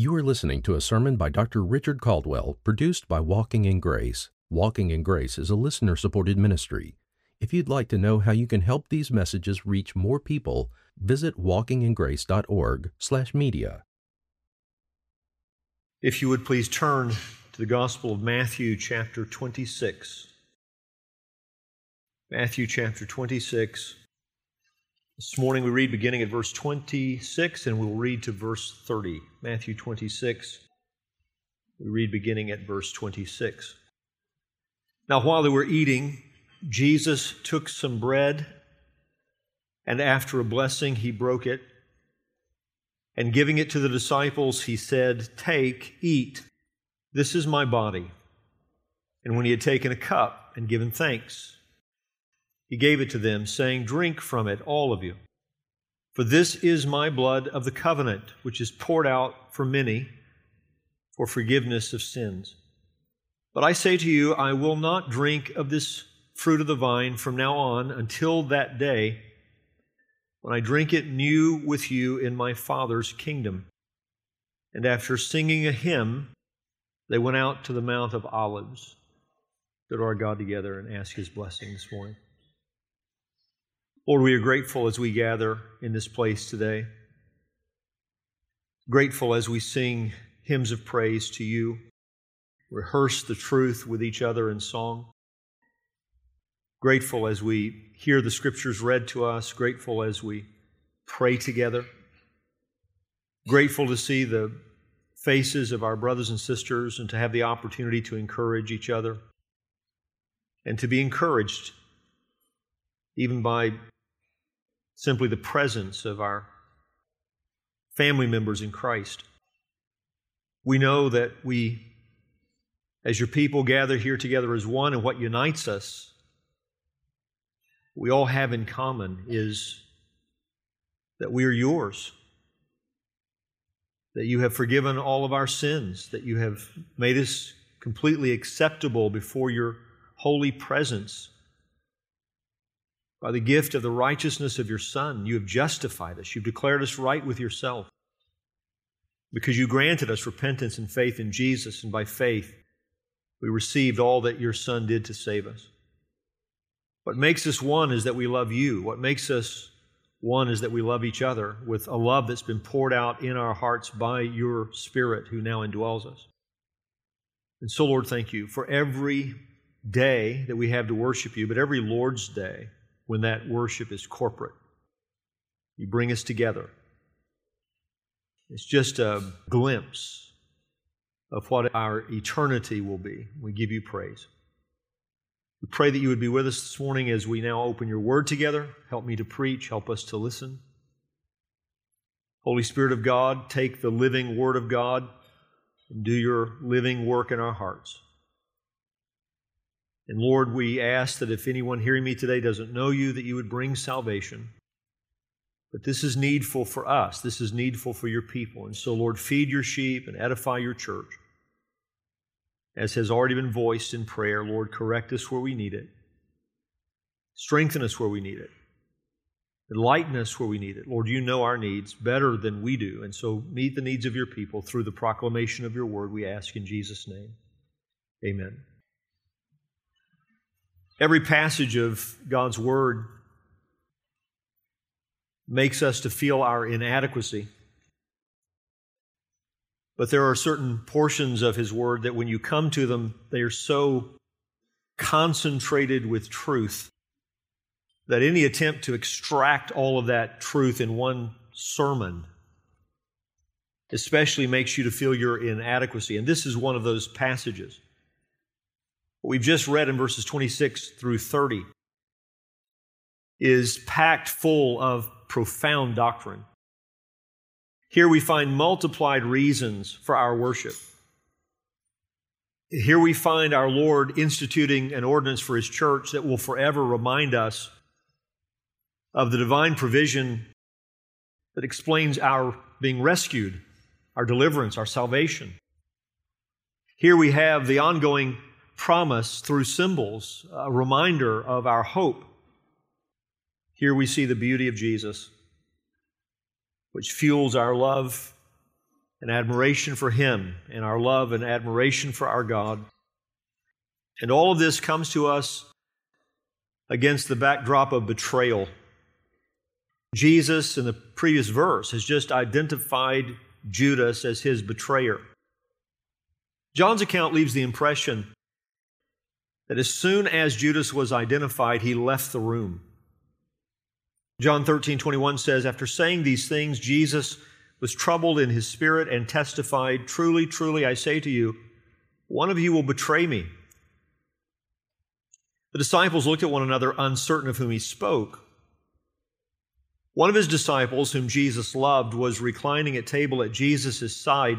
You are listening to a sermon by Dr. Richard Caldwell, produced by Walking in Grace. Walking in Grace is a listener supported ministry. If you'd like to know how you can help these messages reach more people, visit walkingingrace.org/media. If you would please turn to the Gospel of Matthew, chapter 26. Matthew, chapter 26. This morning we read beginning at verse 26 and we'll read to verse 30. Matthew 26. We read beginning at verse 26. Now, while they were eating, Jesus took some bread and after a blessing, he broke it. And giving it to the disciples, he said, Take, eat, this is my body. And when he had taken a cup and given thanks, he gave it to them, saying, Drink from it, all of you. For this is my blood of the covenant, which is poured out for many for forgiveness of sins. But I say to you, I will not drink of this fruit of the vine from now on until that day when I drink it new with you in my Father's kingdom. And after singing a hymn, they went out to the Mount of Olives. Go to our God together and ask His blessing this morning. Lord, we are grateful as we gather in this place today. Grateful as we sing hymns of praise to you, rehearse the truth with each other in song. Grateful as we hear the scriptures read to us, grateful as we pray together. Grateful to see the faces of our brothers and sisters and to have the opportunity to encourage each other and to be encouraged even by simply the presence of our family members in Christ. We know that we, as your people, gather here together as one, and what unites us, we all have in common is that we are yours, that you have forgiven all of our sins, that you have made us completely acceptable before your holy presence by the gift of the righteousness of your Son, you have justified us. You've declared us right with yourself. Because you granted us repentance and faith in Jesus, and by faith, we received all that your Son did to save us. What makes us one is that we love you. What makes us one is that we love each other with a love that's been poured out in our hearts by your Spirit who now indwells us. And so, Lord, thank you for every day that we have to worship you, but every Lord's day when that worship is corporate. You bring us together. It's just a glimpse of what our eternity will be. We give you praise. We pray that you would be with us this morning as we now open your word together. Help me to preach, help us to listen. Holy Spirit of God, take the living word of God and do your living work in our hearts. And Lord, we ask that if anyone hearing me today doesn't know you, that you would bring salvation. But this is needful for us. This is needful for your people. And so, Lord, feed your sheep and edify your church. As has already been voiced in prayer, Lord, correct us where we need it. Strengthen us where we need it. Enlighten us where we need it. Lord, you know our needs better than we do. And so meet the needs of your people through the proclamation of your word, we ask in Jesus' name. Amen. Every passage of God's Word makes us to feel our inadequacy. But there are certain portions of His Word that when you come to them, they are so concentrated with truth that any attempt to extract all of that truth in one sermon especially makes you to feel your inadequacy. And this is one of those passages. What we've just read in verses 26 through 30 is packed full of profound doctrine. Here we find multiplied reasons for our worship. Here we find our Lord instituting an ordinance for His church that will forever remind us of the divine provision that explains our being rescued, our deliverance, our salvation. Here we have the ongoing promise through symbols, a reminder of our hope. Here we see the beauty of Jesus, which fuels our love and admiration for Him and our love and admiration for our God. And all of this comes to us against the backdrop of betrayal. Jesus, in the previous verse, has just identified Judas as his betrayer. John's account leaves the impression that as soon as Judas was identified, he left the room. John 13, 21 says, After saying these things, Jesus was troubled in his spirit and testified, Truly, truly, I say to you, one of you will betray me. The disciples looked at one another, uncertain of whom he spoke. One of his disciples, whom Jesus loved, was reclining at table at Jesus' side.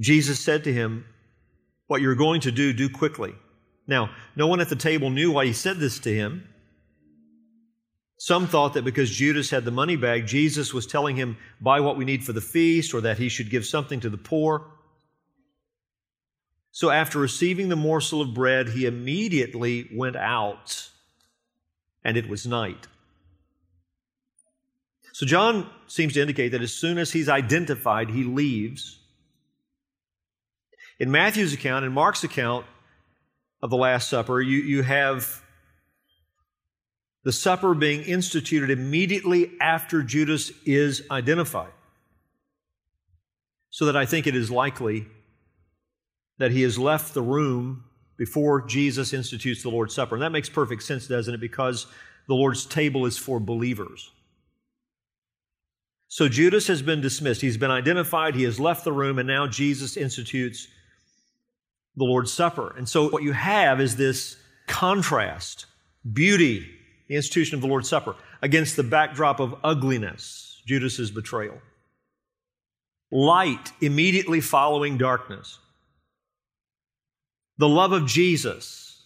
Jesus said to him, What you're going to do, do quickly. Now, no one at the table knew why he said this to him. Some thought that because Judas had the money bag, Jesus was telling him, Buy what we need for the feast, or that he should give something to the poor. So after receiving the morsel of bread, he immediately went out, and it was night. So John seems to indicate that as soon as he's identified, he leaves. In Matthew's account, in Mark's account of the Last Supper, you, you have the supper being instituted immediately after Judas is identified. So that I think it is likely that he has left the room before Jesus institutes the Lord's Supper. And that makes perfect sense, doesn't it? Because the Lord's table is for believers. So Judas has been dismissed. He's been identified. He has left the room, and now Jesus institutes the Lord's Supper. And so what you have is this contrast, beauty, the institution of the Lord's Supper, against the backdrop of ugliness, Judas's betrayal. Light immediately following darkness the love of Jesus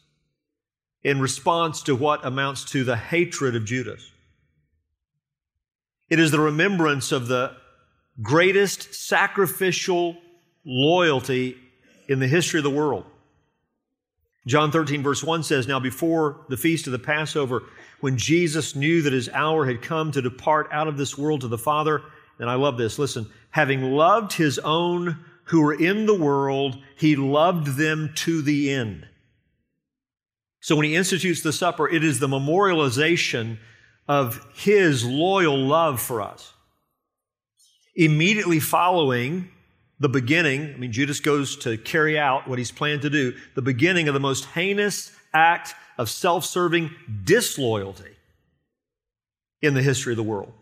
in response to what amounts to the hatred of Judas. It is the remembrance of the greatest sacrificial loyalty in the history of the world. John 13, verse 1 says, Now before the feast of the Passover, when Jesus knew that his hour had come to depart out of this world to the Father, and I love this, listen, having loved his own who were in the world, he loved them to the end. So when he institutes the supper, it is the memorialization of his loyal love for us. Immediately following the beginning, I mean, Judas goes to carry out what he's planned to do, the beginning of the most heinous act of self serving disloyalty in the history of the world.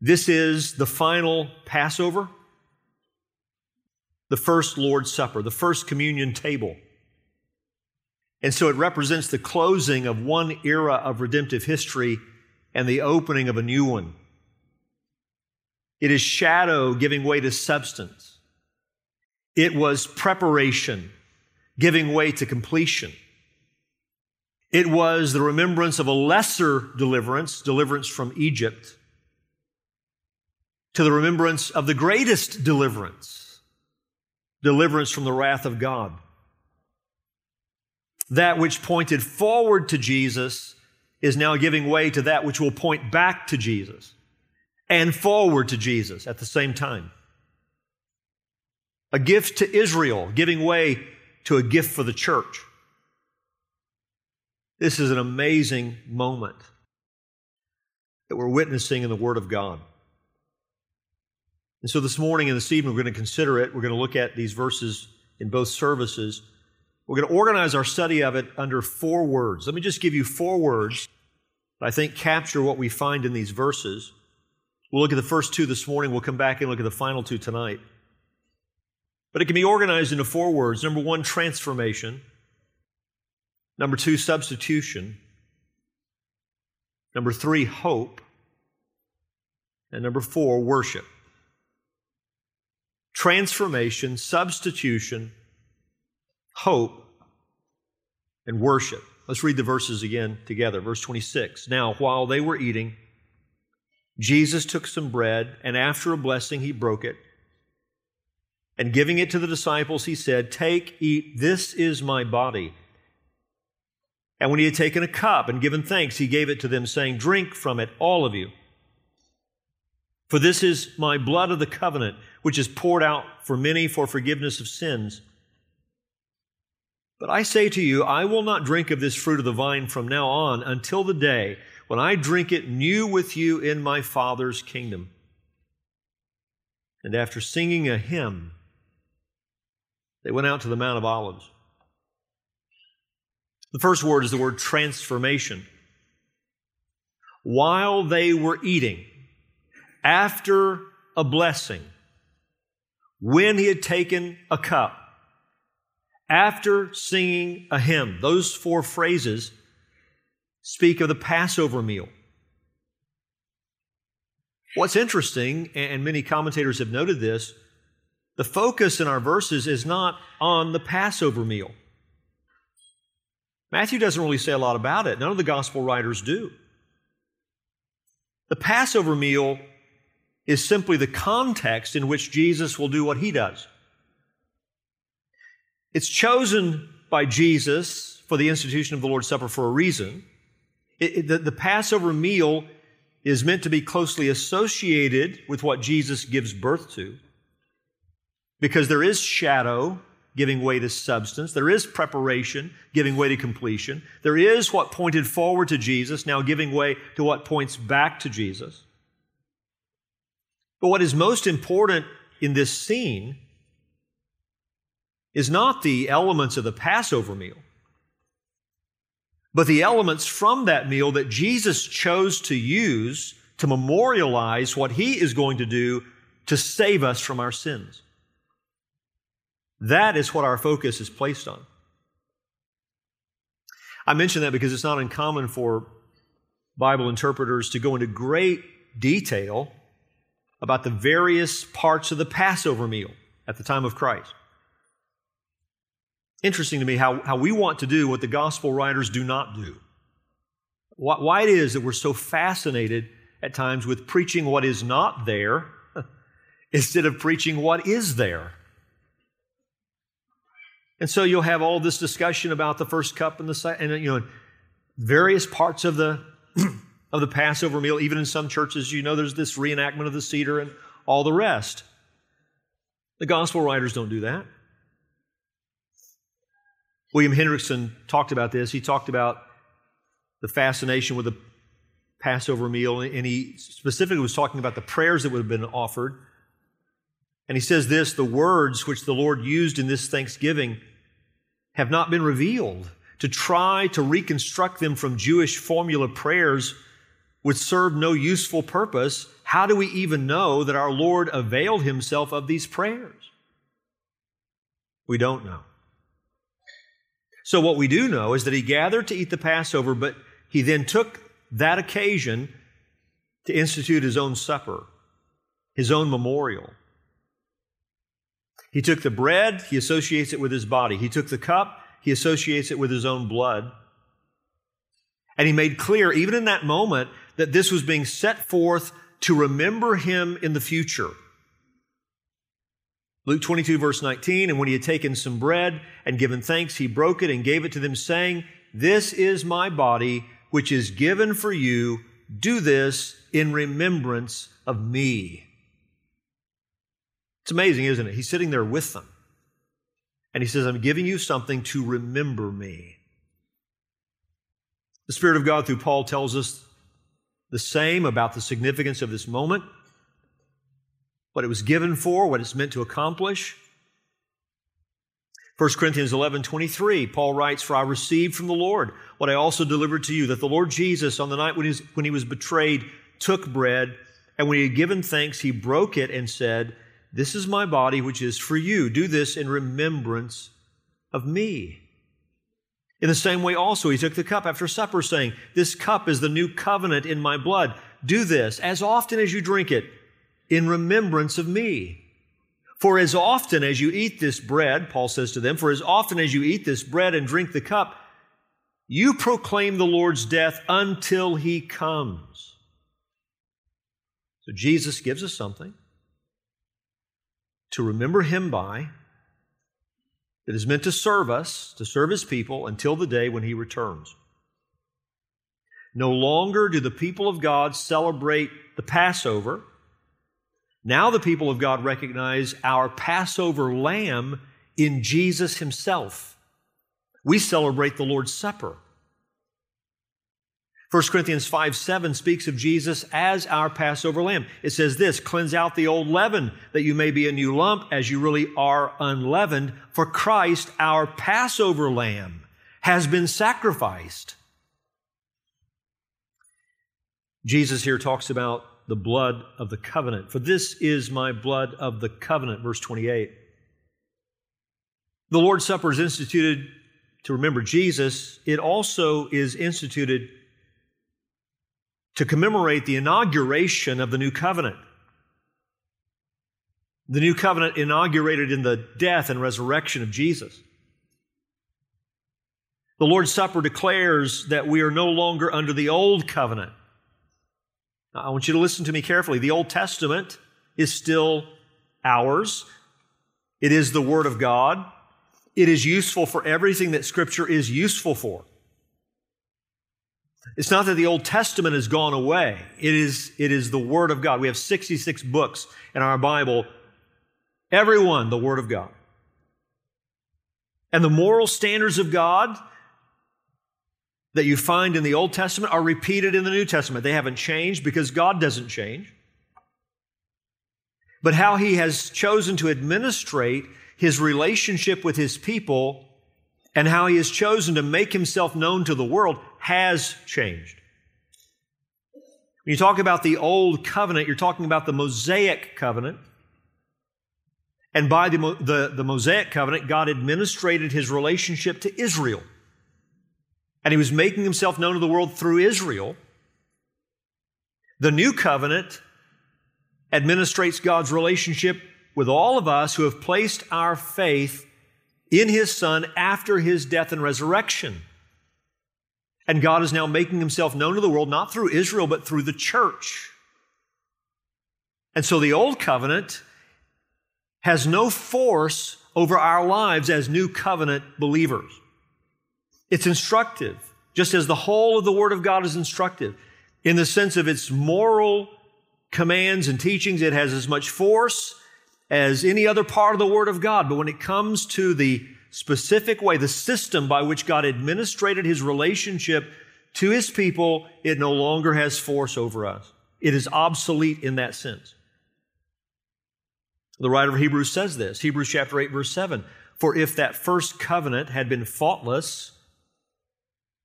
This is the final Passover the first Lord's Supper, the first communion table. And so it represents the closing of one era of redemptive history and the opening of a new one. It is shadow giving way to substance. It was preparation giving way to completion. It was the remembrance of a lesser deliverance, deliverance from Egypt, to the remembrance of the greatest deliverance, deliverance from the wrath of God. That which pointed forward to Jesus is now giving way to that which will point back to Jesus and forward to Jesus at the same time. A gift to Israel, giving way to a gift for the church. This is an amazing moment that we're witnessing in the Word of God. And so this morning and this evening, we're going to consider it. We're going to look at these verses in both services. We're going to organize our study of it under four words. Let me just give you four words that I think capture what we find in these verses. We'll look at the first two this morning. We'll come back and look at the final two tonight. But it can be organized into four words. Number one, transformation. Number two, substitution. Number three, hope. And number four, worship. transformation, substitution, hope, and worship. Let's read the verses again together. Verse 26. Now, while they were eating, Jesus took some bread, and after a blessing, he broke it. And giving it to the disciples, he said, Take, eat, this is my body. And when he had taken a cup and given thanks, he gave it to them, saying, Drink from it, all of you. For this is my blood of the covenant, which is poured out for many for forgiveness of sins. But I say to you, I will not drink of this fruit of the vine from now on until the day when I drink it new with you in my Father's kingdom. And after singing a hymn, they went out to the Mount of Olives. The first word is the word transformation. While they were eating, after a blessing, when he had taken a cup, after singing a hymn. Those four phrases speak of the Passover meal. What's interesting, and many commentators have noted this, the focus in our verses is not on the Passover meal. Matthew doesn't really say a lot about it. None of the gospel writers do. The Passover meal is simply the context in which Jesus will do what he does. It's chosen by Jesus for the institution of the Lord's Supper for a reason. It, it, the, the Passover meal is meant to be closely associated with what Jesus gives birth to because there is shadow giving way to substance. There is preparation giving way to completion. There is what pointed forward to Jesus now giving way to what points back to Jesus. But what is most important in this scene is not the elements of the Passover meal, but the elements from that meal that Jesus chose to use to memorialize what he is going to do to save us from our sins. That is what our focus is placed on. I mention that because it's not uncommon for Bible interpreters to go into great detail about the various parts of the Passover meal at the time of Christ interesting to me how, how we want to do what the gospel writers do not do. Why, why it is that we're so fascinated at times with preaching what is not there instead of preaching what is there. And so you'll have all this discussion about the first cup and the second, and you know, various parts of the of the Passover meal. Even in some churches, you know, there's this reenactment of the seder and all the rest. The gospel writers don't do that. William Hendriksen talked about this. He talked about the fascination with the Passover meal, and he specifically was talking about the prayers that would have been offered. And he says this the words which the Lord used in this thanksgiving have not been revealed. To try to reconstruct them from Jewish formula prayers would serve no useful purpose. How do we even know that our Lord availed himself of these prayers? We don't know. So, what we do know is that he gathered to eat the Passover, but he then took that occasion to institute his own supper, his own memorial. He took the bread, he associates it with his body. He took the cup, he associates it with his own blood. And he made clear, even in that moment, that this was being set forth to remember him in the future. Luke 22, verse 19, and when he had taken some bread and given thanks, he broke it and gave it to them, saying, This is my body, which is given for you. Do this in remembrance of me. It's amazing, isn't it? He's sitting there with them. And he says, I'm giving you something to remember me. The Spirit of God, through Paul, tells us the same about the significance of this moment what it was given for, what it's meant to accomplish. 1 Corinthians 11 23, Paul writes, For I received from the Lord what I also delivered to you, that the Lord Jesus, on the night when he was, when he was betrayed, took bread, and when he had given thanks, he broke it and said, This is my body, which is for you. Do this in remembrance of me. In the same way, also, he took the cup after supper, saying, This cup is the new covenant in my blood. Do this as often as you drink it in remembrance of me. For as often as you eat this bread, Paul says to them, for as often as you eat this bread and drink the cup, you proclaim the Lord's death until he comes. So Jesus gives us something to remember him by that is meant to serve us, to serve his people until the day when he returns. No longer do the people of God celebrate the Passover. Now the people of God recognize our Passover lamb in Jesus himself. We celebrate the Lord's Supper. 1 Corinthians 5 7 speaks of Jesus as our Passover lamb. It says this Cleanse out the old leaven, that you may be a new lump, as you really are unleavened. For Christ, our Passover lamb, has been sacrificed. Jesus here talks about the blood of the covenant. For this is my blood of the covenant, verse 28. The Lord's Supper is instituted to remember Jesus. It also is instituted to commemorate the inauguration of the new covenant. The new covenant inaugurated in the death and resurrection of Jesus. The Lord's Supper declares that we are no longer under the old covenant. Now, I want you to listen to me carefully. The Old Testament is still ours. It is the Word of God. It is useful for everything that Scripture is useful for. It's not that the Old Testament has gone away. It is, it is the Word of God. We have 66 books in our Bible, every one the Word of God. And the moral standards of God that you find in the Old Testament are repeated in the New Testament. They haven't changed because God doesn't change. But how He has chosen to administrate His relationship with His people and how He has chosen to make Himself known to the world has changed. When you talk about the old covenant, you're talking about the Mosaic covenant. And by the, the, the, Mosaic covenant, God administrated his relationship to Israel. And he was making himself known to the world through Israel. The new covenant administrates God's relationship with all of us who have placed our faith in his son after his death and resurrection. And God is now making himself known to the world, not through Israel, but through the church. And so the old covenant has no force over our lives as new covenant believers. It's instructive, just as the whole of the Word of God is instructive. In the sense of its moral commands and teachings, it has as much force as any other part of the Word of God. But when it comes to the specific way, the system by which God administrated his relationship to his people, it no longer has force over us. It is obsolete in that sense. The writer of Hebrews says this Hebrews chapter 8, verse 7 For if that first covenant had been faultless,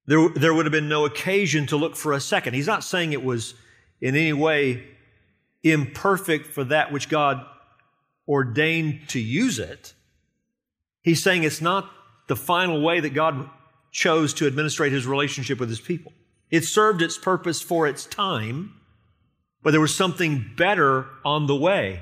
there, there would have been no occasion to look for a second. He's not saying it was in any way imperfect for that which God ordained to use it. He's saying it's not the final way that God chose to administrate his relationship with his people. It served its purpose for its time, but there was something better on the way.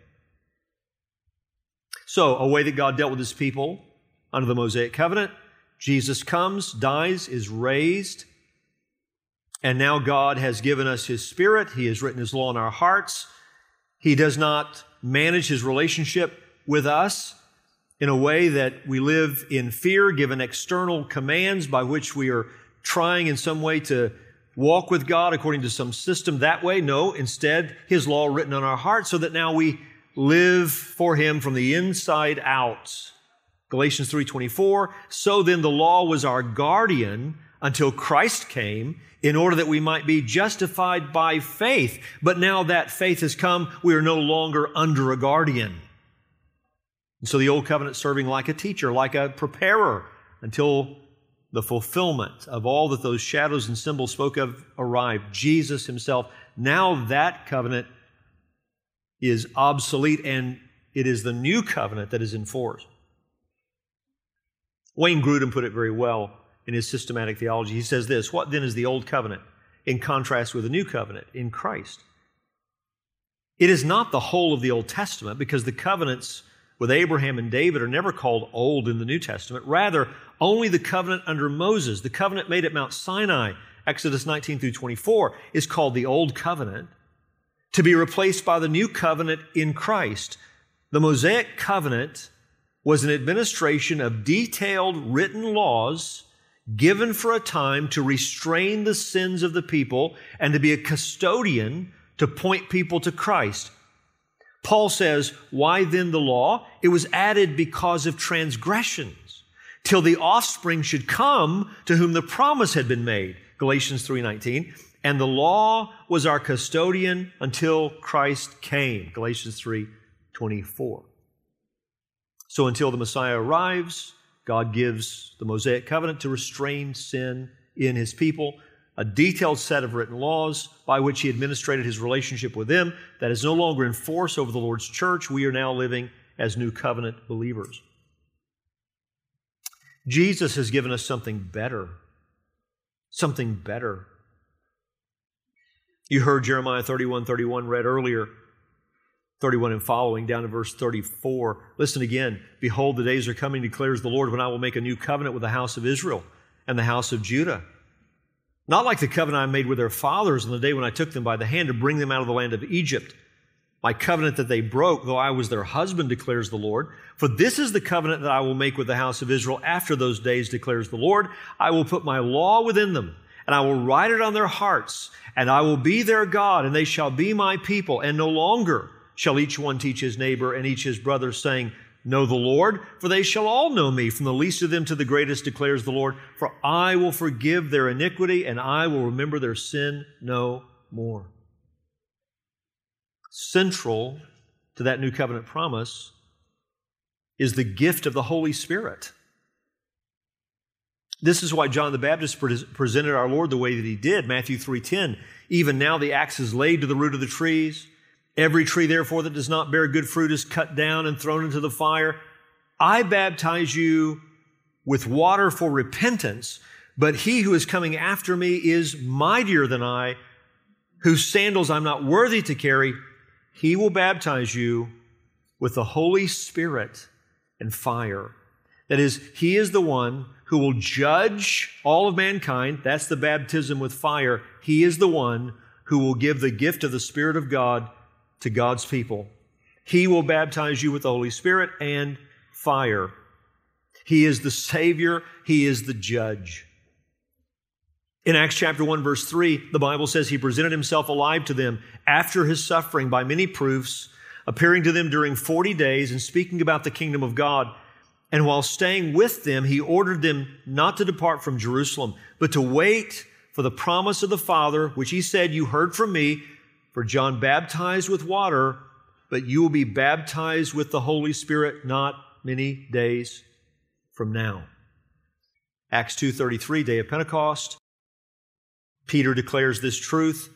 So, a way that God dealt with his people under the Mosaic covenant Jesus comes, dies, is raised, and now God has given us his spirit. He has written his law in our hearts. He does not manage his relationship with us in a way that we live in fear, given external commands by which we are trying in some way to walk with God according to some system that way. No, instead, His law written on our hearts so that now we live for Him from the inside out. Galatians 3:24 So then the law was our guardian until Christ came in order that we might be justified by faith. But now that faith has come we are no longer under a guardian. And so the old covenant serving like a teacher like a preparer until the fulfillment of all that those shadows and symbols spoke of arrived. Jesus himself now that covenant is obsolete and it is the new covenant that is in force Wayne Grudem put it very well in his systematic theology. He says this What then is the old covenant in contrast with the new covenant in Christ? It is not the whole of the Old Testament because the covenants with Abraham and David are never called old in the New Testament. Rather, only the covenant under Moses, the covenant made at Mount Sinai, Exodus 19 through 24, is called the Old Covenant to be replaced by the new covenant in Christ. The Mosaic covenant was an administration of detailed written laws given for a time to restrain the sins of the people and to be a custodian to point people to Christ. Paul says, Why then the law? It was added because of transgressions, till the offspring should come to whom the promise had been made. Galatians 3:19. And the law was our custodian until Christ came. Galatians 3:24. So until the Messiah arrives, God gives the Mosaic covenant to restrain sin in his people, a detailed set of written laws by which he administrated his relationship with them that is no longer in force over the Lord's church. We are now living as new covenant believers. Jesus has given us something better. Something better. You heard Jeremiah 31 31 read earlier. 31 and following, down to verse 34. Listen again. Behold, the days are coming, declares the Lord, when I will make a new covenant with the house of Israel and the house of Judah. Not like the covenant I made with their fathers on the day when I took them by the hand to bring them out of the land of Egypt. My covenant that they broke, though I was their husband, declares the Lord. For this is the covenant that I will make with the house of Israel after those days, declares the Lord. I will put my law within them, and I will write it on their hearts, and I will be their God, and they shall be my people, and no longer shall each one teach his neighbor and each his brother, saying, Know the Lord, for they shall all know me, from the least of them to the greatest, declares the Lord. For I will forgive their iniquity, and I will remember their sin no more. Central to that new covenant promise is the gift of the Holy Spirit. This is why John the Baptist presented our Lord the way that he did. Matthew 3:10. Even now the axe is laid to the root of the trees. Every tree, therefore, that does not bear good fruit is cut down and thrown into the fire. I baptize you with water for repentance, but he who is coming after me is mightier than I, whose sandals I'm not worthy to carry. He will baptize you with the Holy Spirit and fire. That is, he is the one who will judge all of mankind. That's the baptism with fire. He is the one who will give the gift of the Spirit of God to God's people. He will baptize you with the Holy Spirit and fire. He is the Savior, He is the judge. In Acts chapter 1, verse 3, the Bible says he presented himself alive to them after his suffering by many proofs, appearing to them during 40 days and speaking about the kingdom of God. And while staying with them, he ordered them not to depart from Jerusalem, but to wait for the promise of the Father, which he said, You heard from me. For John baptized with water, but you will be baptized with the Holy Spirit not many days from now. Acts 2:33 day of Pentecost. Peter declares this truth,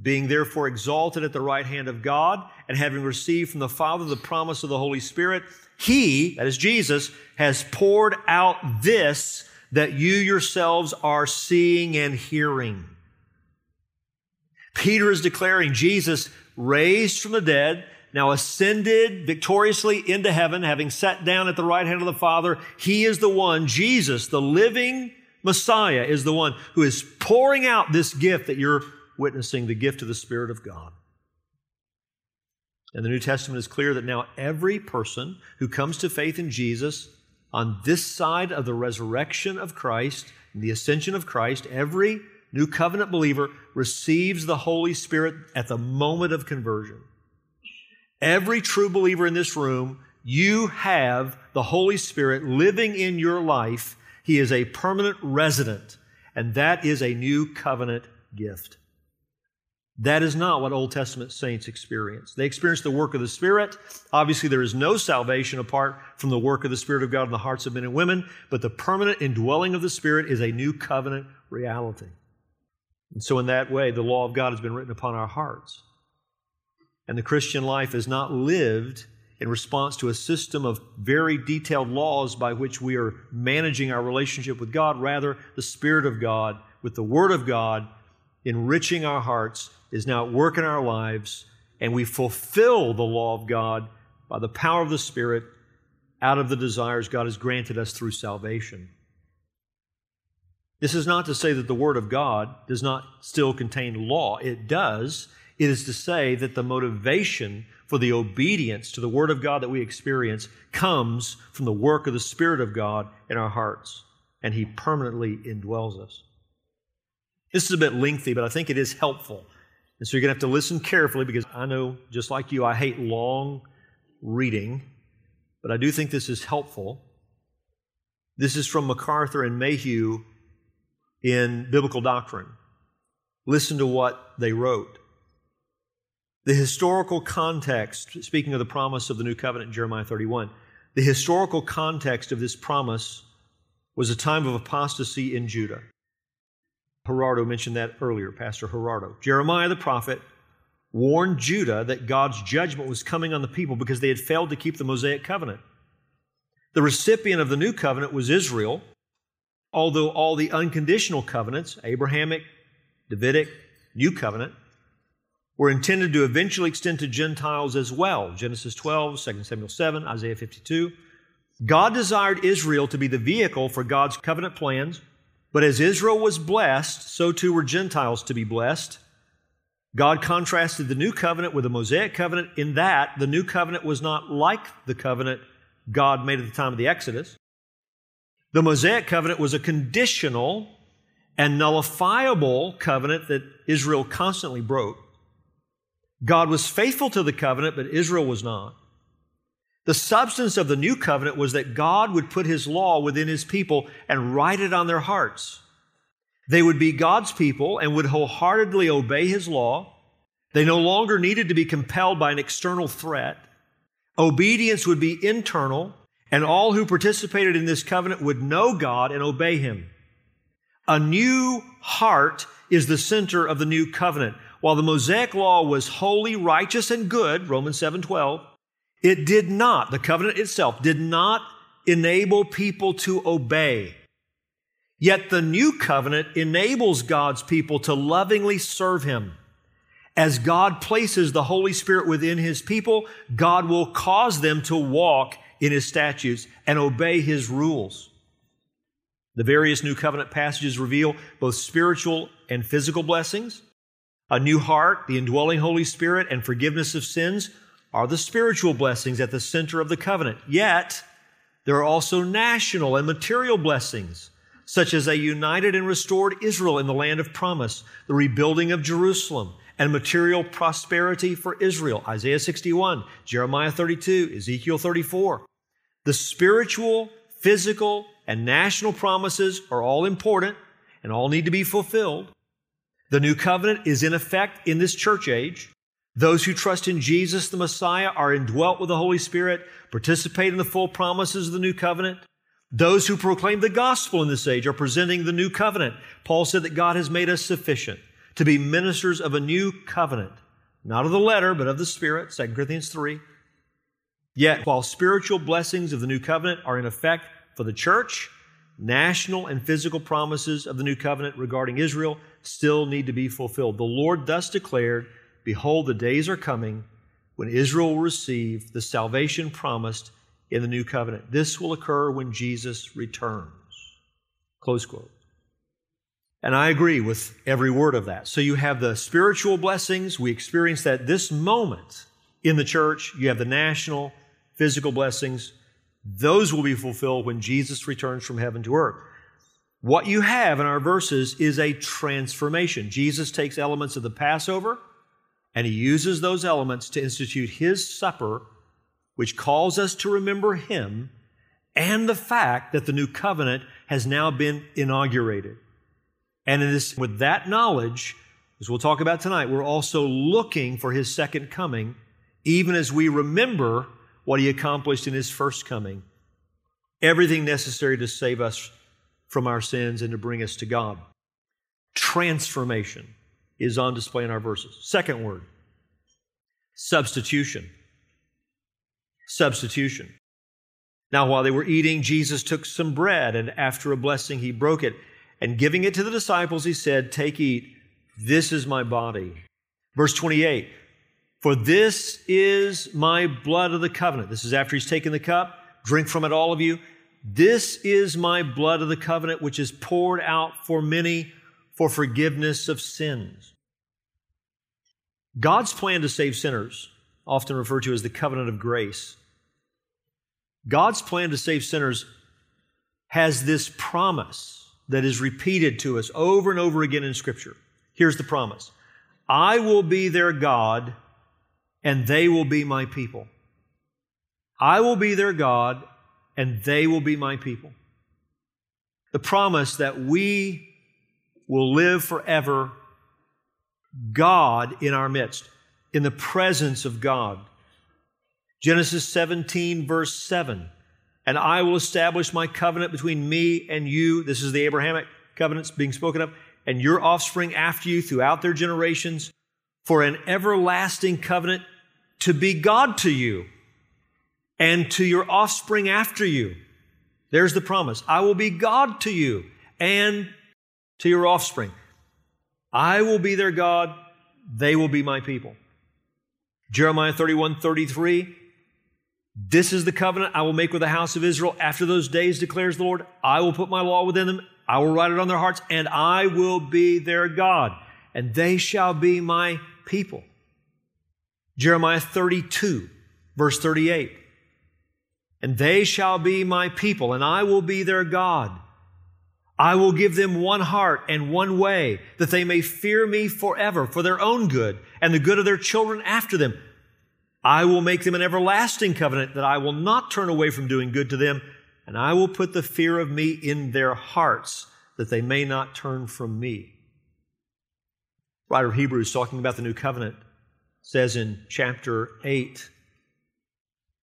being therefore exalted at the right hand of God and having received from the Father the promise of the Holy Spirit, he, that is Jesus, has poured out this that you yourselves are seeing and hearing. Peter is declaring Jesus raised from the dead, now ascended victoriously into heaven, having sat down at the right hand of the Father. He is the one, Jesus, the living Messiah, is the one who is pouring out this gift that you're witnessing, the gift of the Spirit of God. And the New Testament is clear that now every person who comes to faith in Jesus on this side of the resurrection of Christ and the ascension of Christ, every new covenant believer receives the Holy Spirit at the moment of conversion. Every true believer in this room, you have the Holy Spirit living in your life. He is a permanent resident, and that is a new covenant gift. That is not what Old Testament saints experienced. They experienced the work of the Spirit. Obviously, there is no salvation apart from the work of the Spirit of God in the hearts of men and women, but the permanent indwelling of the Spirit is a new covenant reality. And so, in that way, the law of God has been written upon our hearts. And the Christian life is not lived in response to a system of very detailed laws by which we are managing our relationship with God. Rather, the Spirit of God, with the Word of God, enriching our hearts is now at work in our lives, and we fulfill the law of God by the power of the Spirit out of the desires God has granted us through salvation. This is not to say that the Word of God does not still contain law. It does. It is to say that the motivation for the obedience to the Word of God that we experience comes from the work of the Spirit of God in our hearts, and He permanently indwells us. This is a bit lengthy, but I think it is helpful and so you're going to have to listen carefully because I know, just like you, I hate long reading, but I do think this is helpful. This is from MacArthur and Mayhue in Biblical Doctrine. Listen to what they wrote. The historical context, speaking of the promise of the new covenant in Jeremiah 31, the historical context of this promise was a time of apostasy in Judah. Gerardo mentioned that earlier, Pastor Gerardo. Jeremiah the prophet warned Judah that God's judgment was coming on the people because they had failed to keep the Mosaic covenant. The recipient of the new covenant was Israel, although all the unconditional covenants, Abrahamic, Davidic, New Covenant, were intended to eventually extend to Gentiles as well. Genesis 12, 2 Samuel 7, Isaiah 52. God desired Israel to be the vehicle for God's covenant plans but as Israel was blessed, so too were Gentiles to be blessed. God contrasted the new covenant with the Mosaic covenant in that the new covenant was not like the covenant God made at the time of the Exodus. The Mosaic covenant was a conditional and nullifiable covenant that Israel constantly broke. God was faithful to the covenant, but Israel was not. The substance of the new covenant was that God would put his law within his people and write it on their hearts. They would be God's people and would wholeheartedly obey his law. They no longer needed to be compelled by an external threat. Obedience would be internal, and all who participated in this covenant would know God and obey him. A new heart is the center of the new covenant. While the Mosaic law was holy, righteous, and good, Romans 7:12, it did not, the covenant itself did not enable people to obey. Yet the new covenant enables God's people to lovingly serve Him. As God places the Holy Spirit within His people, God will cause them to walk in His statutes and obey His rules. The various new covenant passages reveal both spiritual and physical blessings, a new heart, the indwelling Holy Spirit, and forgiveness of sins are the spiritual blessings at the center of the covenant. Yet, there are also national and material blessings, such as a united and restored Israel in the land of promise, the rebuilding of Jerusalem, and material prosperity for Israel. Isaiah 61, Jeremiah 32, Ezekiel 34. The spiritual, physical, and national promises are all important and all need to be fulfilled. The new covenant is in effect in this church age. Those who trust in Jesus, the Messiah, are indwelt with the Holy Spirit, participate in the full promises of the new covenant. Those who proclaim the gospel in this age are presenting the new covenant. Paul said that God has made us sufficient to be ministers of a new covenant, not of the letter, but of the Spirit, 2 Corinthians 3. Yet, while spiritual blessings of the new covenant are in effect for the church, national and physical promises of the new covenant regarding Israel still need to be fulfilled. The Lord thus declared Behold, the days are coming when Israel will receive the salvation promised in the new covenant. This will occur when Jesus returns. Close quote. And I agree with every word of that. So you have the spiritual blessings. We experience that this moment in the church, you have the national physical blessings. Those will be fulfilled when Jesus returns from heaven to earth. What you have in our verses is a transformation. Jesus takes elements of the Passover and he uses those elements to institute his supper, which calls us to remember him and the fact that the new covenant has now been inaugurated. And it is with that knowledge, as we'll talk about tonight, we're also looking for his second coming, even as we remember what he accomplished in his first coming. Everything necessary to save us from our sins and to bring us to God. Transformation is on display in our verses. Second word substitution. Substitution. Now, while they were eating, Jesus took some bread, and after a blessing, he broke it. And giving it to the disciples, he said, Take, eat, this is my body. Verse 28 For this is my blood of the covenant. This is after he's taken the cup. Drink from it, all of you. This is my blood of the covenant, which is poured out for many for forgiveness of sins. God's plan to save sinners, often referred to as the covenant of grace, God's plan to save sinners has this promise that is repeated to us over and over again in Scripture. Here's the promise I will be their God, and they will be my people. I will be their God, and they will be my people. The promise that we will live forever, God in our midst, in the presence of God. Genesis 17, verse 7. And I will establish my covenant between me and you. This is the Abrahamic covenants being spoken of, and your offspring after you throughout their generations for an everlasting covenant to be God to you and to your offspring after you. There's the promise. I will be God to you and to your offspring. I will be their God. They will be my people. Jeremiah 31, 33. This is the covenant I will make with the house of Israel after those days, declares the Lord. I will put my law within them. I will write it on their hearts, and I will be their God, and they shall be my people. Jeremiah 32, verse 38. And they shall be my people, and I will be their God. I will give them one heart and one way, that they may fear me forever for their own good and the good of their children after them I will make them an everlasting covenant that I will not turn away from doing good to them, and I will put the fear of me in their hearts that they may not turn from me. Writer of Hebrews, talking about the new covenant, says in chapter 8,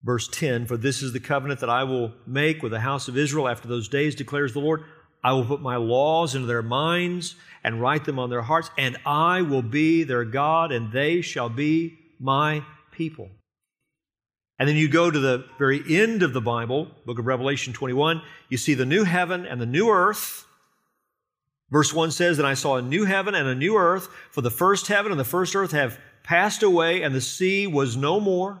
verse 10 For this is the covenant that I will make with the house of Israel after those days, declares the Lord. I will put my laws into their minds and write them on their hearts, and I will be their God, and they shall be my people. And then you go to the very end of the Bible, book of Revelation 21, you see the new heaven and the new earth. Verse 1 says, And I saw a new heaven and a new earth, for the first heaven and the first earth have passed away, and the sea was no more.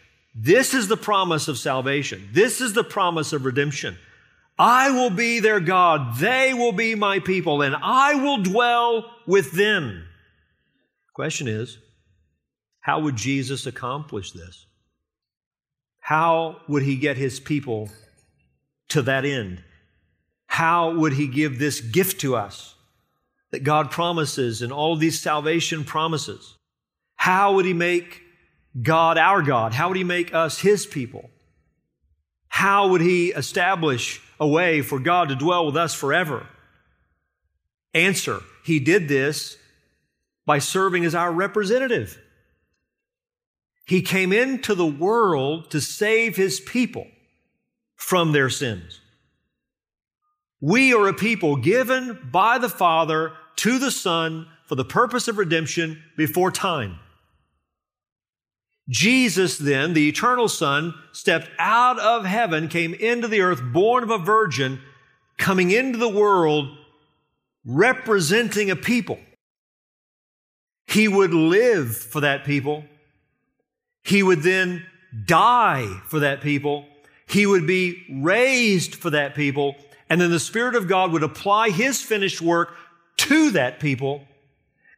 this is the promise of salvation. This is the promise of redemption. I will be their God. They will be my people and I will dwell with them. Question is, how would Jesus accomplish this? How would he get his people to that end? How would he give this gift to us that God promises and all these salvation promises? How would he make God our God? How would he make us his people? How would he establish a way for God to dwell with us forever? Answer, he did this by serving as our representative. He came into the world to save his people from their sins. We are a people given by the Father to the Son for the purpose of redemption before time. Jesus, then, the eternal Son, stepped out of heaven, came into the earth, born of a virgin, coming into the world, representing a people. He would live for that people. He would then die for that people. He would be raised for that people. And then the Spirit of God would apply His finished work to that people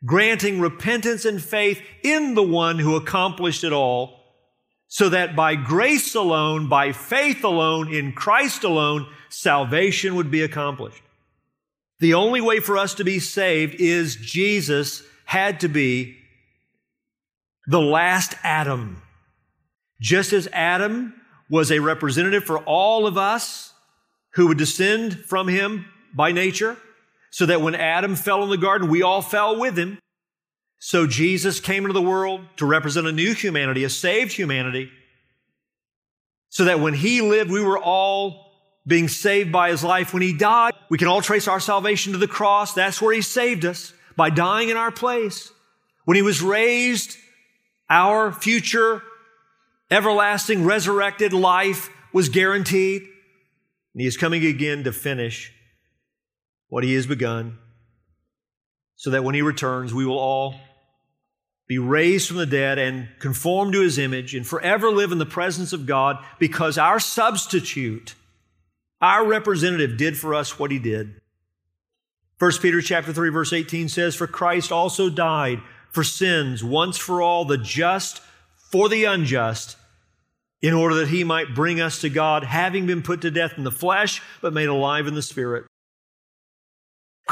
granting repentance and faith in the one who accomplished it all, so that by grace alone, by faith alone, in Christ alone, salvation would be accomplished. The only way for us to be saved is Jesus had to be the last Adam. Just as Adam was a representative for all of us who would descend from him by nature, so that when Adam fell in the garden, we all fell with him. So Jesus came into the world to represent a new humanity, a saved humanity, so that when he lived, we were all being saved by his life. When he died, we can all trace our salvation to the cross. That's where he saved us by dying in our place. When he was raised, our future everlasting resurrected life was guaranteed. And he is coming again to finish what he has begun, so that when he returns, we will all be raised from the dead and conform to his image and forever live in the presence of God because our substitute, our representative did for us what he did. 1 Peter chapter 3 verse 18 says, For Christ also died for sins once for all, the just for the unjust, in order that he might bring us to God, having been put to death in the flesh, but made alive in the spirit.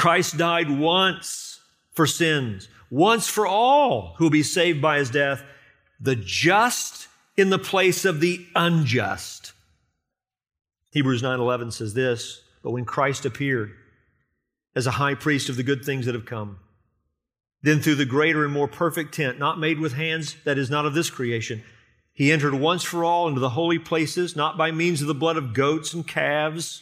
Christ died once for sins, once for all who will be saved by his death, the just in the place of the unjust. Hebrews 9:11 says this, but when Christ appeared as a high priest of the good things that have come, then through the greater and more perfect tent, not made with hands, that is not of this creation, he entered once for all into the holy places, not by means of the blood of goats and calves,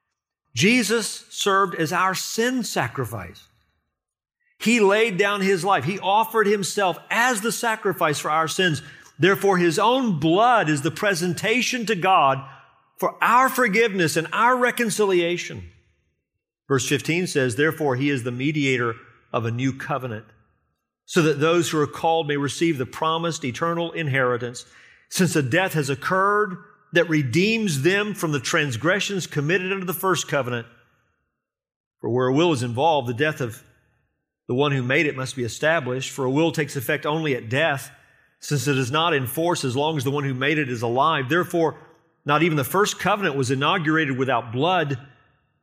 Jesus served as our sin sacrifice. He laid down his life. He offered himself as the sacrifice for our sins. Therefore, his own blood is the presentation to God for our forgiveness and our reconciliation. Verse 15 says, Therefore, he is the mediator of a new covenant, so that those who are called may receive the promised eternal inheritance. Since a death has occurred that redeems them from the transgressions committed under the first covenant. For where a will is involved, the death of the one who made it must be established, for a will takes effect only at death, since it is not in force as long as the one who made it is alive. Therefore, not even the first covenant was inaugurated without blood.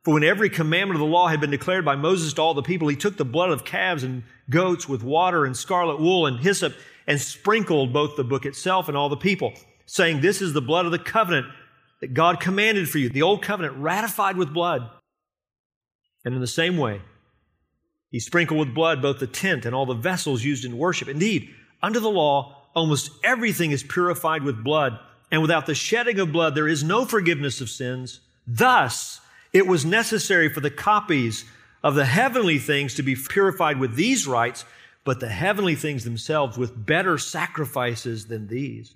For when every commandment of the law had been declared by Moses to all the people, he took the blood of calves and goats with water and scarlet wool and hyssop and sprinkled both the book itself and all the people saying, This is the blood of the covenant that God commanded for you, the old covenant ratified with blood. And in the same way, he sprinkled with blood both the tent and all the vessels used in worship. Indeed, under the law, almost everything is purified with blood, and without the shedding of blood, there is no forgiveness of sins. Thus, it was necessary for the copies of the heavenly things to be purified with these rites, but the heavenly things themselves with better sacrifices than these.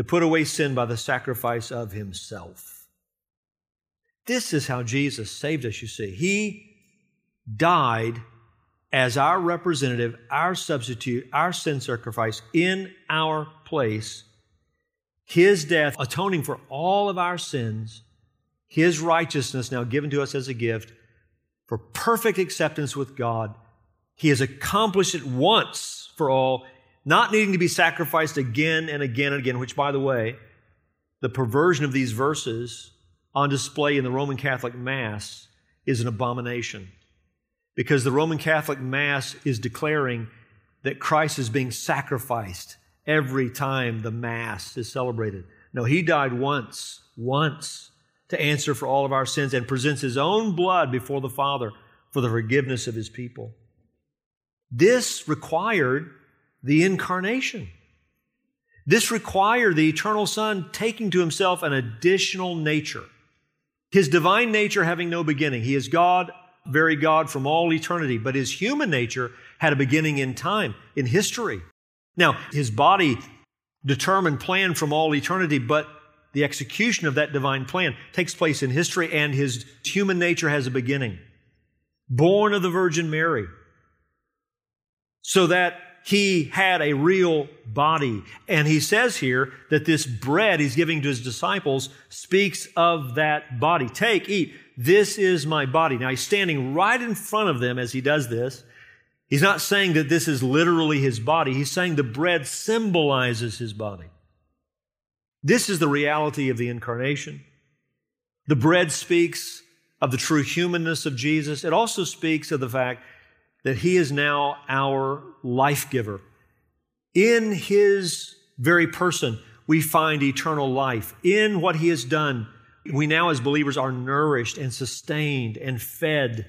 to put away sin by the sacrifice of himself. This is how Jesus saved us, you see. He died as our representative, our substitute, our sin sacrifice in our place. His death atoning for all of our sins, His righteousness now given to us as a gift for perfect acceptance with God. He has accomplished it once for all, not needing to be sacrificed again and again and again, which, by the way, the perversion of these verses on display in the Roman Catholic Mass is an abomination. Because the Roman Catholic Mass is declaring that Christ is being sacrificed every time the Mass is celebrated. No, He died once, once, to answer for all of our sins and presents His own blood before the Father for the forgiveness of His people. This required the incarnation. This required the eternal Son taking to himself an additional nature. His divine nature having no beginning. He is God, very God from all eternity, but his human nature had a beginning in time, in history. Now, his body determined plan from all eternity, but the execution of that divine plan takes place in history, and his human nature has a beginning. Born of the Virgin Mary. So that he had a real body. And he says here that this bread he's giving to his disciples speaks of that body. Take, eat. This is my body. Now he's standing right in front of them as he does this. He's not saying that this is literally his body. He's saying the bread symbolizes his body. This is the reality of the incarnation. The bread speaks of the true humanness of Jesus. It also speaks of the fact that He is now our life giver. In His very person, we find eternal life. In what He has done, we now as believers are nourished and sustained and fed.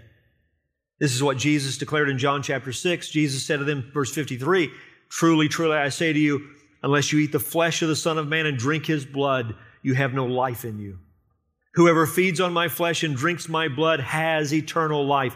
This is what Jesus declared in John chapter 6. Jesus said to them, verse 53, Truly, truly, I say to you, unless you eat the flesh of the Son of Man and drink His blood, you have no life in you. Whoever feeds on my flesh and drinks my blood has eternal life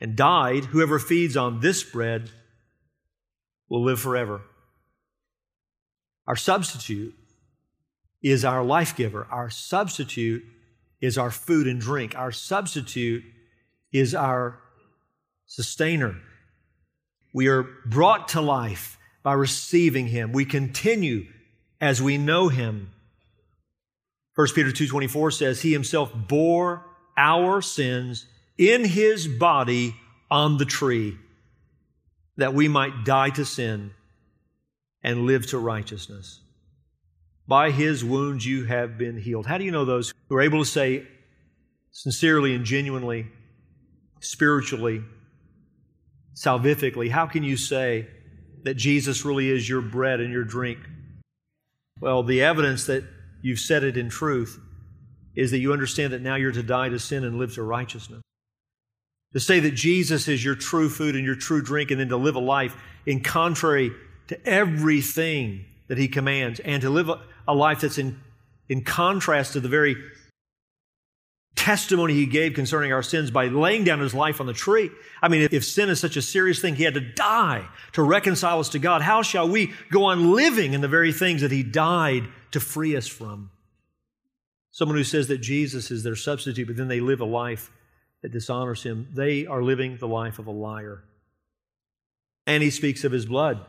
and died, whoever feeds on this bread will live forever. Our substitute is our life giver. Our substitute is our food and drink. Our substitute is our sustainer. We are brought to life by receiving him. We continue as we know him. 1 Peter 2:24 says he himself bore our sins in his body on the tree that we might die to sin and live to righteousness. By his wounds you have been healed. How do you know those who are able to say sincerely and genuinely, spiritually, salvifically, how can you say that Jesus really is your bread and your drink? Well, the evidence that you've said it in truth is that you understand that now you're to die to sin and live to righteousness. To say that Jesus is your true food and your true drink, and then to live a life in contrary to everything that He commands, and to live a, life that's in, in contrast to the very testimony He gave concerning our sins by laying down His life on the tree. I mean, if, if sin is such a serious thing, He had to die to reconcile us to God. How shall we go on living in the very things that He died to free us from? Someone who says that Jesus is their substitute, but then they live a life that dishonors him, they are living the life of a liar. And he speaks of his blood.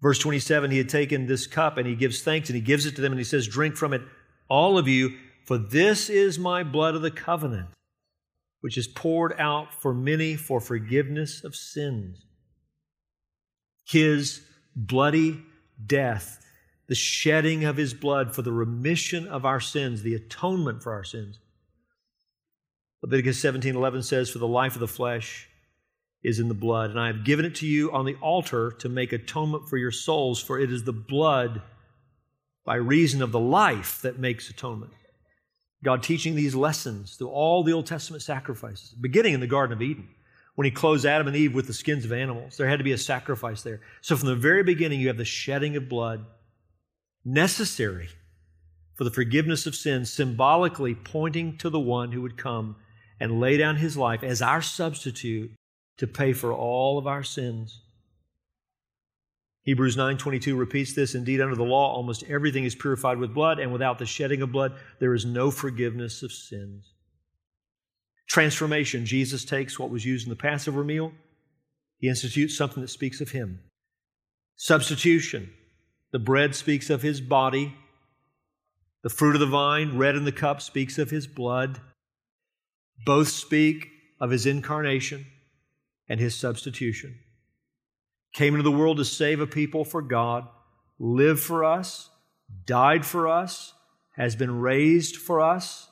Verse 27 he had taken this cup and he gives thanks and he gives it to them and he says, Drink from it, all of you, for this is my blood of the covenant, which is poured out for many for forgiveness of sins. His bloody death, the shedding of his blood for the remission of our sins, the atonement for our sins, Leviticus 17 11 says, For the life of the flesh is in the blood, and I have given it to you on the altar to make atonement for your souls, for it is the blood by reason of the life that makes atonement. God teaching these lessons through all the Old Testament sacrifices, beginning in the Garden of Eden. When he clothed Adam and Eve with the skins of animals, there had to be a sacrifice there. So from the very beginning, you have the shedding of blood necessary for the forgiveness of sins, symbolically pointing to the one who would come and lay down his life as our substitute to pay for all of our sins. Hebrews 9:22 repeats this indeed under the law almost everything is purified with blood and without the shedding of blood there is no forgiveness of sins. Transformation Jesus takes what was used in the Passover meal he institutes something that speaks of him. Substitution the bread speaks of his body the fruit of the vine, red in the cup, speaks of his blood. Both speak of his incarnation and his substitution. Came into the world to save a people for God, lived for us, died for us, has been raised for us.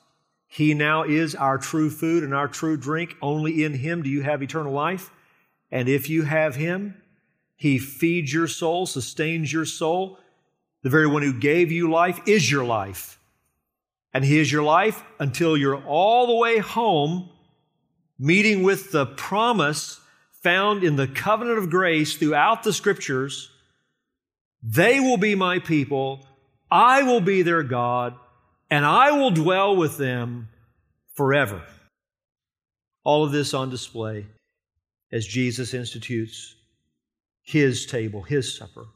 He now is our true food and our true drink. Only in him do you have eternal life. And if you have him, he feeds your soul, sustains your soul, the very one who gave you life is your life. And He is your life until you're all the way home, meeting with the promise found in the covenant of grace throughout the scriptures. They will be my people. I will be their God, and I will dwell with them forever. All of this on display as Jesus institutes His table, His supper.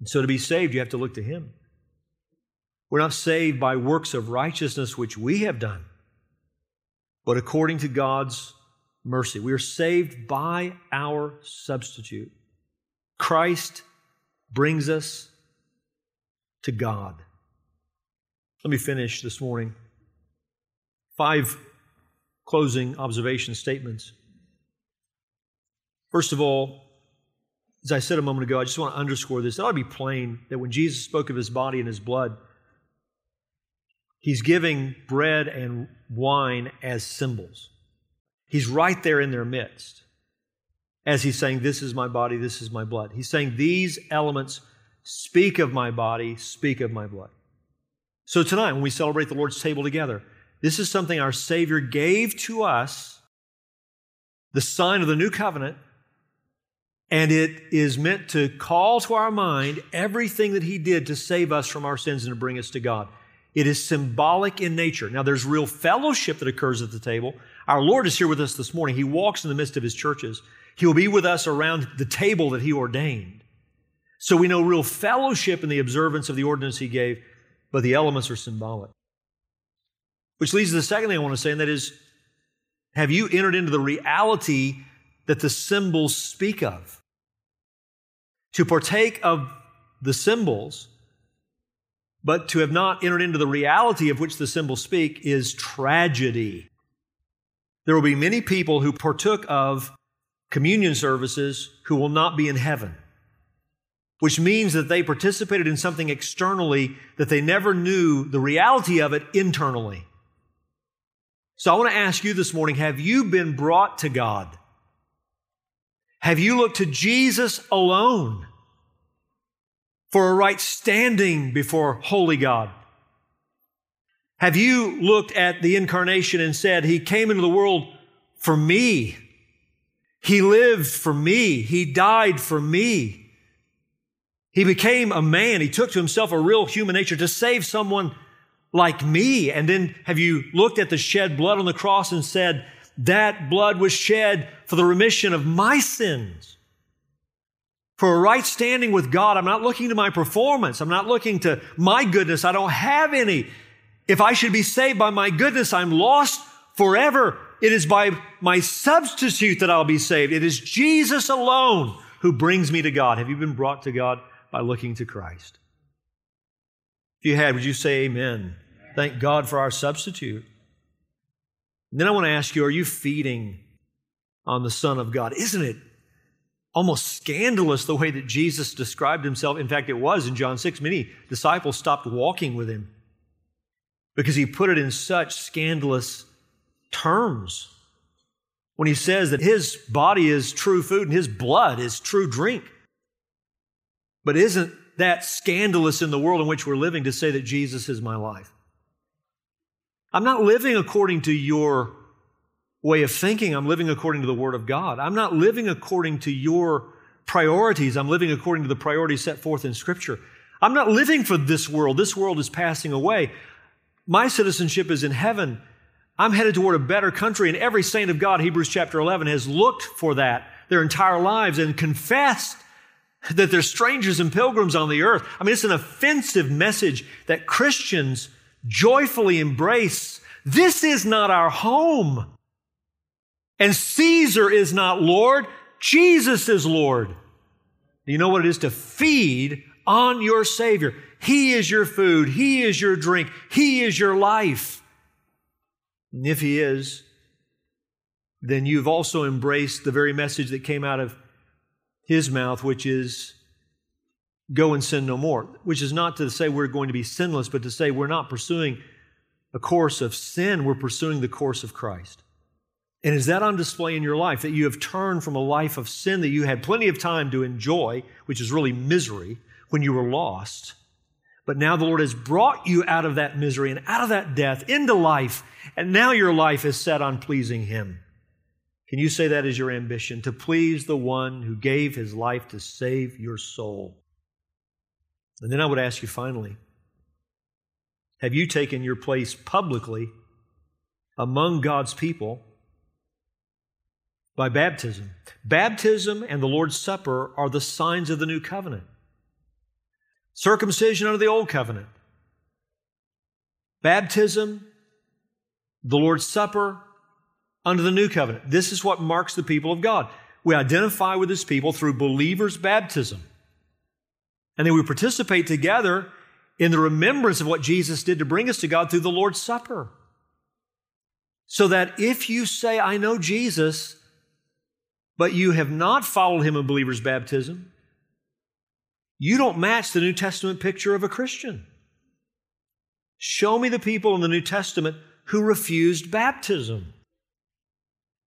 And so to be saved, you have to look to Him. We're not saved by works of righteousness which we have done, but according to God's mercy. We are saved by our substitute. Christ brings us to God. Let me finish this morning. Five closing observation statements. First of all, as I said a moment ago, I just want to underscore this. It ought to be plain that when Jesus spoke of his body and his blood, he's giving bread and wine as symbols. He's right there in their midst as he's saying, This is my body, this is my blood. He's saying, These elements speak of my body, speak of my blood. So tonight, when we celebrate the Lord's table together, this is something our Savior gave to us, the sign of the new covenant and it is meant to call to our mind everything that He did to save us from our sins and to bring us to God. It is symbolic in nature. Now, there's real fellowship that occurs at the table. Our Lord is here with us this morning. He walks in the midst of His churches. He will be with us around the table that He ordained. So we know real fellowship in the observance of the ordinance He gave, but the elements are symbolic. Which leads to the second thing I want to say, and that is have you entered into the reality that the symbols speak of. To partake of the symbols, but to have not entered into the reality of which the symbols speak is tragedy. There will be many people who partook of communion services who will not be in heaven, which means that they participated in something externally that they never knew the reality of it internally. So I want to ask you this morning have you been brought to God? Have you looked to Jesus alone for a right standing before holy God? Have you looked at the incarnation and said, He came into the world for me? He lived for me. He died for me. He became a man. He took to himself a real human nature to save someone like me. And then have you looked at the shed blood on the cross and said, that blood was shed for the remission of my sins. For a right standing with God, I'm not looking to my performance. I'm not looking to my goodness. I don't have any. If I should be saved by my goodness, I'm lost forever. It is by my substitute that I'll be saved. It is Jesus alone who brings me to God. Have you been brought to God by looking to Christ? If you had, would you say amen? Thank God for our substitute. And then I want to ask you are you feeding on the Son of God? Isn't it almost scandalous the way that Jesus described himself? In fact, it was in John 6. Many disciples stopped walking with him because he put it in such scandalous terms when he says that his body is true food and his blood is true drink. But isn't that scandalous in the world in which we're living to say that Jesus is my life? I'm not living according to your way of thinking. I'm living according to the Word of God. I'm not living according to your priorities. I'm living according to the priorities set forth in Scripture. I'm not living for this world. This world is passing away. My citizenship is in heaven. I'm headed toward a better country, and every saint of God, Hebrews chapter 11, has looked for that their entire lives and confessed that they're strangers and pilgrims on the earth. I mean, it's an offensive message that Christians joyfully embrace. This is not our home. And Caesar is not Lord. Jesus is Lord. Do you know what it is to feed on your Savior? He is your food. He is your drink. He is your life. And if He is, then you've also embraced the very message that came out of His mouth, which is go and sin no more, which is not to say we're going to be sinless, but to say we're not pursuing a course of sin, we're pursuing the course of Christ. And is that on display in your life that you have turned from a life of sin that you had plenty of time to enjoy, which is really misery, when you were lost? But now the Lord has brought you out of that misery and out of that death into life, and now your life is set on pleasing Him. Can you say that is your ambition? To please the one who gave his life to save your soul. And then I would ask you finally have you taken your place publicly among God's people by baptism. Baptism and the Lord's Supper are the signs of the new covenant. Circumcision under the old covenant. Baptism, the Lord's Supper under the new covenant. This is what marks the people of God. We identify with His people through believers' baptism. And then we participate together in the remembrance of what Jesus did to bring us to God through the Lord's Supper. So that if you say, I know Jesus, but you have not followed him in believer's baptism, you don't match the New Testament picture of a Christian. Show me the people in the New Testament who refused baptism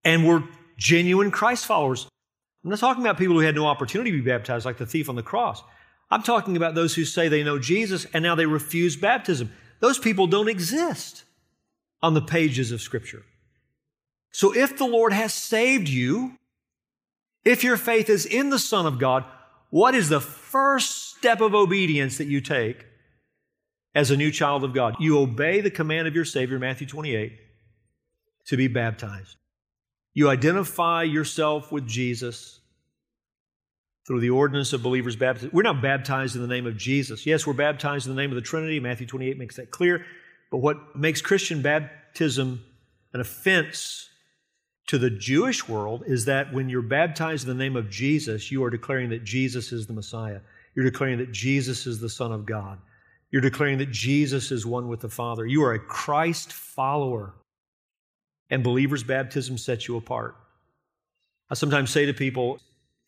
and were genuine Christ followers. I'm not talking about people who had no opportunity to be baptized, like the thief on the cross. I'm talking about those who say they know Jesus and now they refuse baptism. Those people don't exist on the pages of Scripture. So if the Lord has saved you, if your faith is in the Son of God, what is the first step of obedience that you take as a new child of God? You obey the command of your Savior, Matthew 28, to be baptized. You identify yourself with Jesus through the ordinance of believers' baptism. We're not baptized in the name of Jesus. Yes, we're baptized in the name of the Trinity. Matthew 28 makes that clear. But what makes Christian baptism an offense to the Jewish world is that when you're baptized in the name of Jesus, you are declaring that Jesus is the Messiah. You're declaring that Jesus is the Son of God. You're declaring that Jesus is one with the Father. You are a Christ follower. And believers' baptism sets you apart. I sometimes say to people,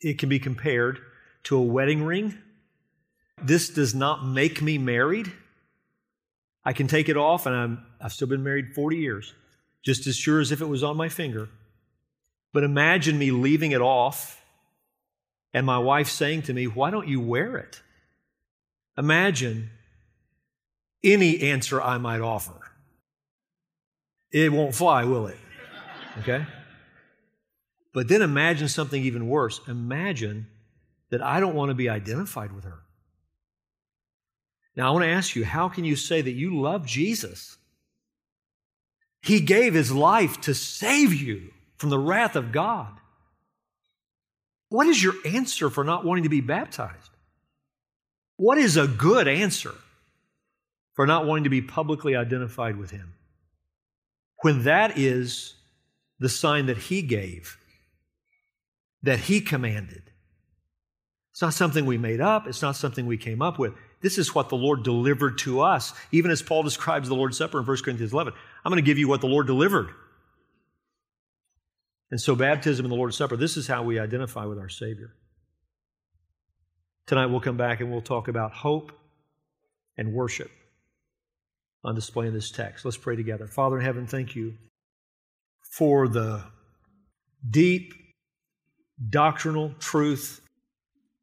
it can be compared to a wedding ring. This does not make me married. I can take it off, and I'm, I've still been married 40 years, just as sure as if it was on my finger. But imagine me leaving it off and my wife saying to me, Why don't you wear it? Imagine any answer I might offer. It won't fly, will it? Okay? But then imagine something even worse. Imagine that I don't want to be identified with her. Now, I want to ask you, how can you say that you love Jesus? He gave his life to save you from the wrath of God. What is your answer for not wanting to be baptized? What is a good answer for not wanting to be publicly identified with Him? When that is the sign that He gave, that He commanded. It's not something we made up, it's not something we came up with. This is what the Lord delivered to us, even as Paul describes the Lord's Supper in 1 Corinthians 11. I'm going to give you what the Lord delivered. And so, baptism and the Lord's Supper, this is how we identify with our Savior. Tonight, we'll come back and we'll talk about hope and worship on display in this text. Let's pray together. Father in heaven, thank you for the deep doctrinal truth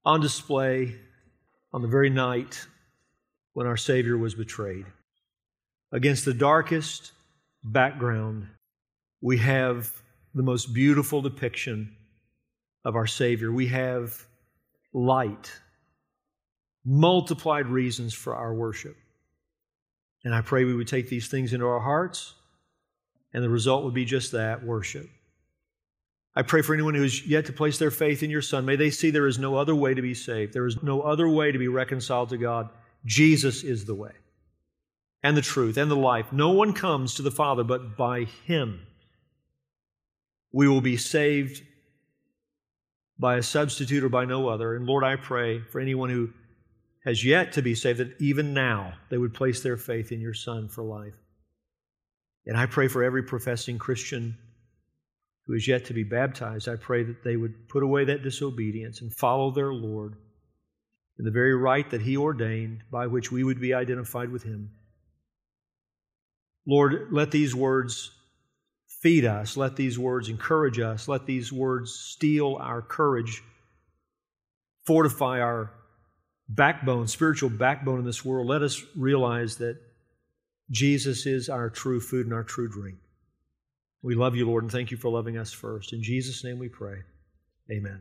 on display on the very night when our Savior was betrayed. Against the darkest background, we have the most beautiful depiction of our Savior. We have light, multiplied reasons for our worship. And I pray we would take these things into our hearts, and the result would be just that worship. I pray for anyone who has yet to place their faith in your Son. May they see there is no other way to be saved. There is no other way to be reconciled to God. Jesus is the way, and the truth, and the life. No one comes to the Father but by Him. We will be saved by a substitute or by no other. And Lord, I pray for anyone who has yet to be saved that even now they would place their faith in your Son for life. And I pray for every professing Christian who is yet to be baptized, I pray that they would put away that disobedience and follow their Lord in the very rite that He ordained by which we would be identified with Him. Lord, let these words feed us. Let these words encourage us. Let these words steel our courage, fortify our backbone, spiritual backbone in this world. Let us realize that Jesus is our true food and our true drink. We love you, Lord, and thank you for loving us first. In Jesus' name we pray. Amen.